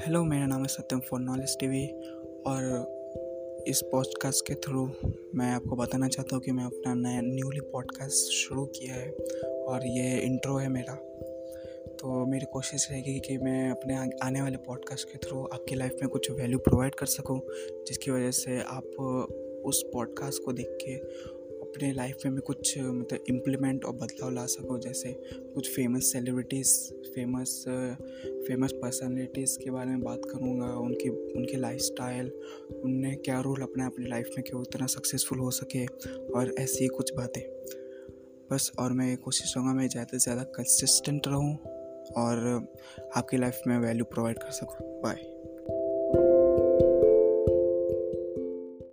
Hello, मेरा नाम है सत्यम फॉर नॉलेज टीवी और इस पॉडकास्ट के थ्रू मैं आपको बताना चाहता हूँ कि मैं अपना नया, न्यूली पॉडकास्ट शुरू किया है और ये इंट्रो है मेरा। तो मेरी कोशिश रहेगी कि मैं अपने आने वाले पॉडकास्ट के थ्रू आपकी लाइफ में कुछ वैल्यू प्रोवाइड कर सकूँ, जिसकी वजह से आप उस पॉडकास्ट को देख के अपने लाइफ में मैं कुछ मतलब इम्प्लीमेंट और बदलाव ला सकूँ। जैसे कुछ famous celebrities famous famous personalities के बारे में बात करूँगा, उनकी, उनके लाइफ स्टाइल उनने क्या रोल अपना अपनी लाइफ में कि वो इतना सक्सेसफुल हो सके, और ऐसी ही कुछ बातें। बस, और मैं कोशिश करूँगा मैं ज़्यादा से ज़्यादा कंसिस्टेंट रहूँ, और आपकी लाइफ में वैल्यू प्रोवाइड कर सकूँ। बाय